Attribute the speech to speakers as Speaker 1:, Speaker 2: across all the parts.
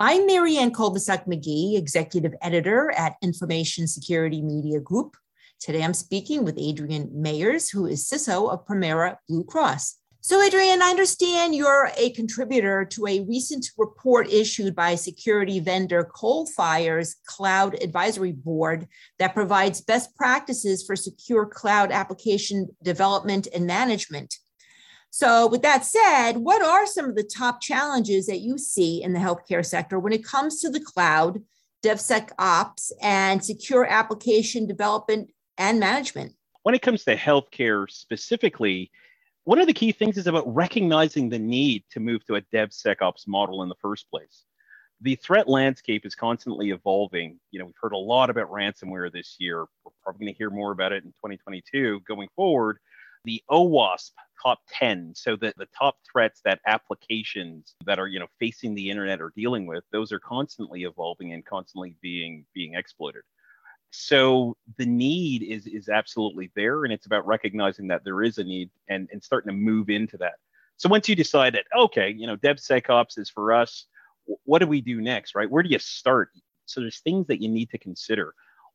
Speaker 1: I'm Marianne Kolbasuk McGee, Executive Editor at Information Security Media Group. Today I'm speaking with Adrian Mayers, who is CISO of Premera Blue Cross. So, Adrian, I understand you're a contributor to a recent report issued by security vendor Coalfire's Cloud Advisory Board that provides best practices for secure cloud application development and management. So, with that said, what are some of the top challenges that you see in the healthcare sector when it comes to the cloud, DevSecOps, and secure application development and management?
Speaker 2: When it comes to healthcare specifically, one of the key things is about recognizing the need to move to a DevSecOps model in the first place. The threat landscape is constantly evolving. You know, we've heard a lot about ransomware this year. We're probably going to hear more about it in 2022 going forward the OWASP top 10. So that the top threats that applications that are, you know, facing the internet are dealing with, those are constantly evolving and constantly being being exploited. So the need is is absolutely there. And it's about recognizing that there is a need and, and starting to move into that. So once you decide that, okay, you know, DevSecOps is for us, what do we do next, right? Where do you start? So there's things that you need to consider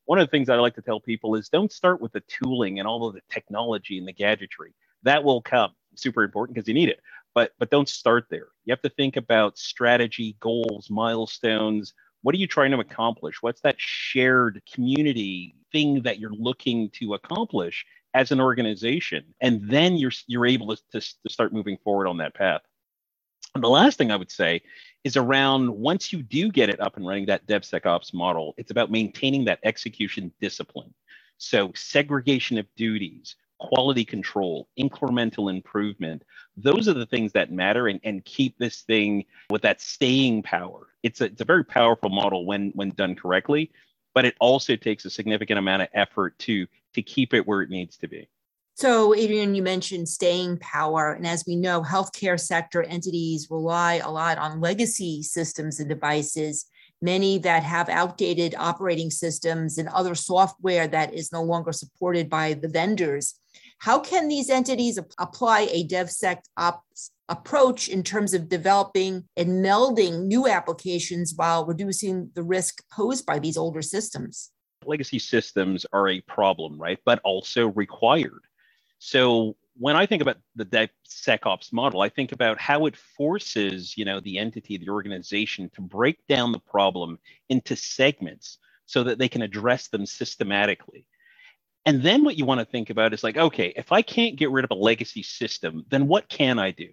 Speaker 2: one of the things I like to tell people is don't start with the tooling and all of the technology and the gadgetry. That will come. Super important because you need it. But but don't start there. You have to think about strategy, goals, milestones. What are you trying to accomplish? What's that shared community thing that you're looking to accomplish as an organization? And then you're you're able to, to, to start moving forward on that path. And the last thing I would say is around once you do get it up and running, that DevSecOps model, it's about maintaining that execution discipline. So, segregation of duties, quality control, incremental improvement, those are the things that matter and, and keep this thing with that staying power. It's a, it's a very powerful model when, when done correctly, but it also takes a significant amount of effort to, to keep it where it needs to be.
Speaker 1: So, Adrian, you mentioned staying power. And as we know, healthcare sector entities rely a lot on legacy systems and devices, many that have outdated operating systems and other software that is no longer supported by the vendors. How can these entities apply a DevSecOps approach in terms of developing and melding new applications while reducing the risk posed by these older systems?
Speaker 2: Legacy systems are a problem, right? But also required so when I think about the DevSecOps model, I think about how it forces, you know, the entity, the organization to break down the problem into segments so that they can address them systematically. And then what you want to think about is like, okay, if I can't get rid of a legacy system, then what can I do?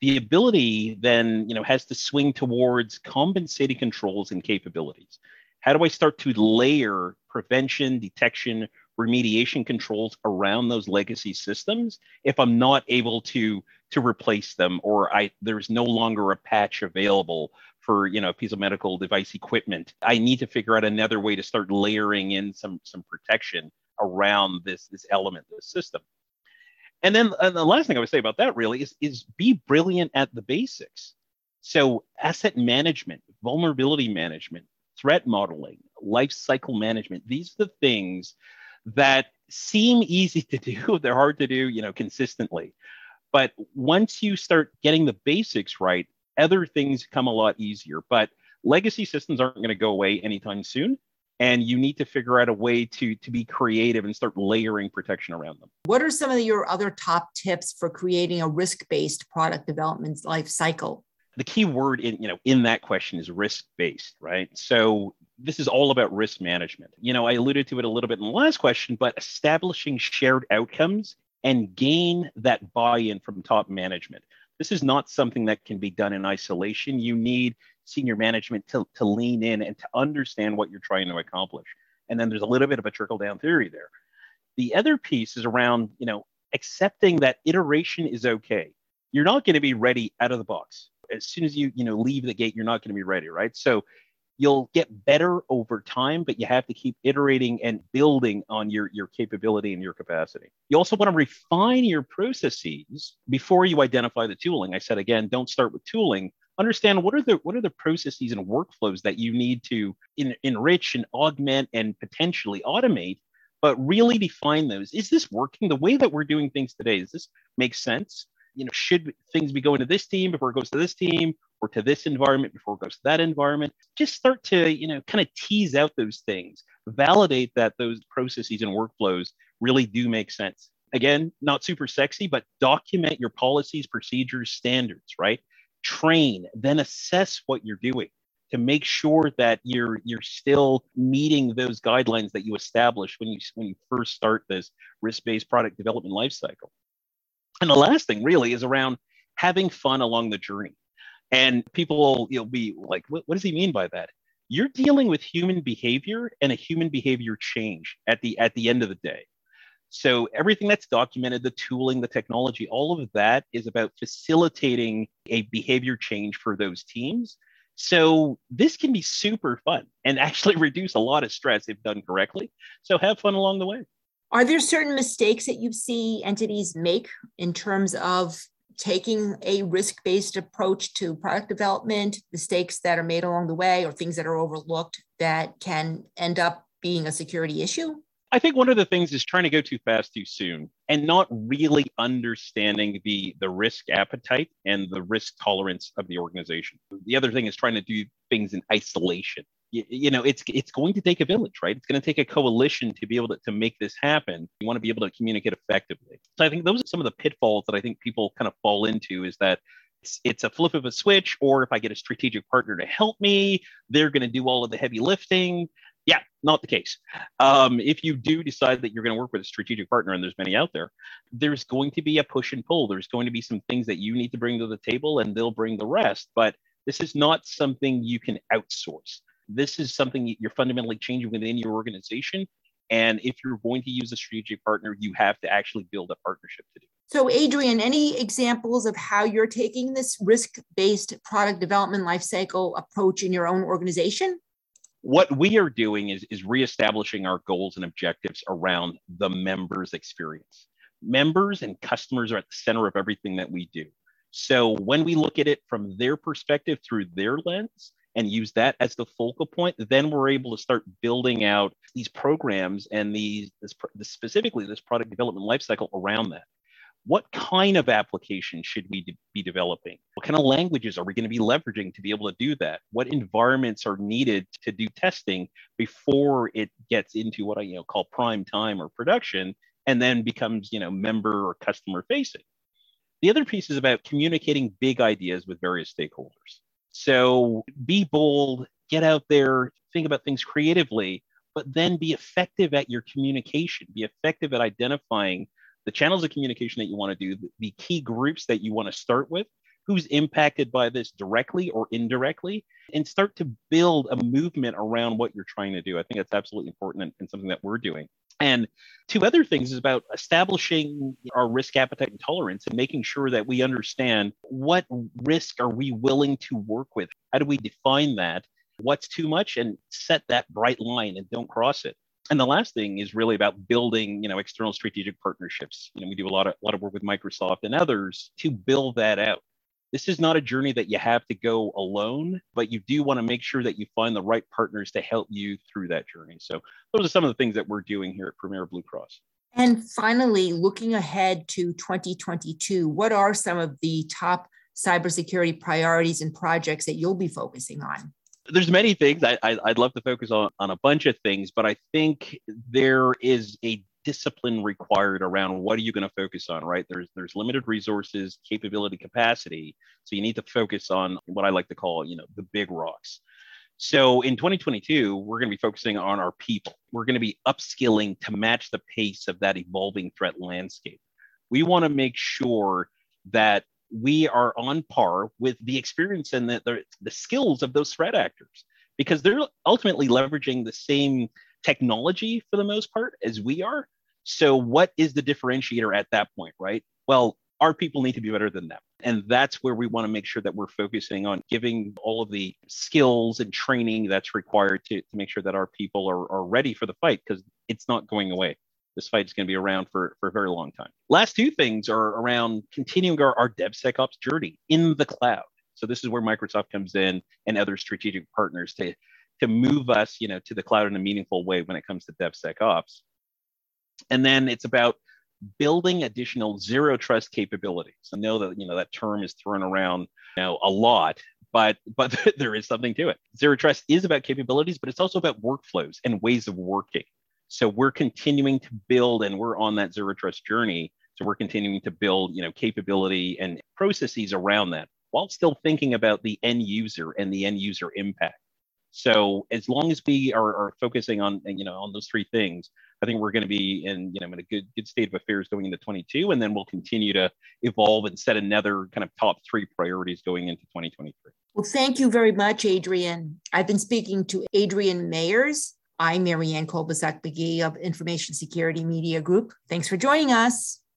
Speaker 2: The ability then, you know, has to swing towards compensating controls and capabilities. How do I start to layer prevention, detection, remediation controls around those legacy systems if I'm not able to to replace them or I there's no longer a patch available for you know a piece of medical device equipment. I need to figure out another way to start layering in some some protection around this this element, this system. And then and the last thing I would say about that really is is be brilliant at the basics. So asset management, vulnerability management, threat modeling, life cycle management, these are the things that seem easy to do. They're hard to do, you know, consistently. But once you start getting the basics right, other things come a lot easier. But legacy systems aren't going to go away anytime soon. And you need to figure out a way to, to be creative and start layering protection around them.
Speaker 1: What are some of your other top tips for creating a risk-based product development life cycle?
Speaker 2: The key word in, you know, in that question is risk-based, right? So this is all about risk management. You know, I alluded to it a little bit in the last question, but establishing shared outcomes and gain that buy in from top management. This is not something that can be done in isolation. You need senior management to, to lean in and to understand what you're trying to accomplish. And then there's a little bit of a trickle down theory there. The other piece is around, you know, accepting that iteration is okay. You're not going to be ready out of the box. As soon as you, you know, leave the gate, you're not going to be ready, right? So you'll get better over time, but you have to keep iterating and building on your, your capability and your capacity. You also want to refine your processes before you identify the tooling. I said again, don't start with tooling. Understand what are the what are the processes and workflows that you need to in, enrich and augment and potentially automate, but really define those. Is this working the way that we're doing things today? Does this make sense? You know, should things be going to this team before it goes to this team? Or to this environment before it goes to that environment. Just start to, you know, kind of tease out those things, validate that those processes and workflows really do make sense. Again, not super sexy, but document your policies, procedures, standards, right? Train, then assess what you're doing to make sure that you're you're still meeting those guidelines that you establish when you when you first start this risk-based product development lifecycle. And the last thing really is around having fun along the journey. And people will you know, be like, what, what does he mean by that? You're dealing with human behavior and a human behavior change at the at the end of the day. So everything that's documented, the tooling, the technology, all of that is about facilitating a behavior change for those teams. So this can be super fun and actually reduce a lot of stress if done correctly. So have fun along the way.
Speaker 1: Are there certain mistakes that you see entities make in terms of taking a risk based approach to product development, mistakes that are made along the way, or things that are overlooked that can end up being a security issue?
Speaker 2: I think one of the things is trying to go too fast too soon and not really understanding the the risk appetite and the risk tolerance of the organization. The other thing is trying to do things in isolation. You, you know, it's it's going to take a village, right? It's going to take a coalition to be able to, to make this happen. You want to be able to communicate effectively. So I think those are some of the pitfalls that I think people kind of fall into is that it's, it's a flip of a switch, or if I get a strategic partner to help me, they're going to do all of the heavy lifting. Yeah, not the case. Um, if you do decide that you're going to work with a strategic partner, and there's many out there, there's going to be a push and pull. There's going to be some things that you need to bring to the table, and they'll bring the rest. But this is not something you can outsource. This is something you're fundamentally changing within your organization. And if you're going to use a strategic partner, you have to actually build a partnership to do.
Speaker 1: So, Adrian, any examples of how you're taking this risk based product development lifecycle approach in your own organization?
Speaker 2: what we are doing is, is reestablishing our goals and objectives around the members experience members and customers are at the center of everything that we do so when we look at it from their perspective through their lens and use that as the focal point then we're able to start building out these programs and these this, specifically this product development lifecycle around that what kind of application should we de- be developing? What kind of languages are we going to be leveraging to be able to do that? What environments are needed to do testing before it gets into what I you know call prime time or production and then becomes you know member or customer facing? The other piece is about communicating big ideas with various stakeholders. So be bold, get out there, think about things creatively, but then be effective at your communication, be effective at identifying the channels of communication that you want to do, the key groups that you want to start with, who's impacted by this directly or indirectly, and start to build a movement around what you're trying to do. I think that's absolutely important and, and something that we're doing. And two other things is about establishing our risk appetite and tolerance and making sure that we understand what risk are we willing to work with? How do we define that? What's too much and set that bright line and don't cross it and the last thing is really about building you know external strategic partnerships you know we do a lot of a lot of work with microsoft and others to build that out this is not a journey that you have to go alone but you do want to make sure that you find the right partners to help you through that journey. So those are some of the things that we're doing here at Premera blue cross.
Speaker 1: And finally looking ahead to 2022 what are some of the top cybersecurity priorities and projects that you'll be focusing on?
Speaker 2: There's many things. I, I would love to focus on on a bunch of things, but I think there is a discipline required around what are you going to focus on, right? There's there's limited resources, capability, capacity, so you need to focus on what I like to call you know the big rocks. So in 2022, we're going to be focusing on our people. We're going to be upskilling to match the pace of that evolving threat landscape. We want to make sure that we are on par with the experience and the, the, the skills of those threat actors because they're ultimately leveraging the same technology for the most part as we are. So, what is the differentiator at that point, right? Well, our people need to be better than them. And that's where we want to make sure that we're focusing on giving all of the skills and training that's required to, to make sure that our people are, are ready for the fight because it's not going away this fight is going to be around for, for a very long time. Last two things are around continuing our, our DevSecOps journey in the cloud. So this is where Microsoft comes in and other strategic partners to, to move us, you know, to the cloud in a meaningful way when it comes to DevSecOps. And then it's about building additional zero trust capabilities. I know that you know that term is thrown around know a lot, but but there is something to it. Zero trust is about capabilities, but it's also about workflows and ways of working. So we're continuing to build, and we're on that zero trust journey. So we're continuing to build, you know, capability and processes around that, while still thinking about the end user and the end user impact. So as long as we are, are focusing on, you know, on those three things, I think we're going to be in, you know, in a good good state of affairs going into 22, and then we'll continue to evolve and set another kind of top three priorities going into 2023.
Speaker 1: Well, thank you very much, Adrian. I've been speaking to Adrian Mayers. I'm Marianne Kolbasuk McGee of Information Security Media Group. Thanks for joining us.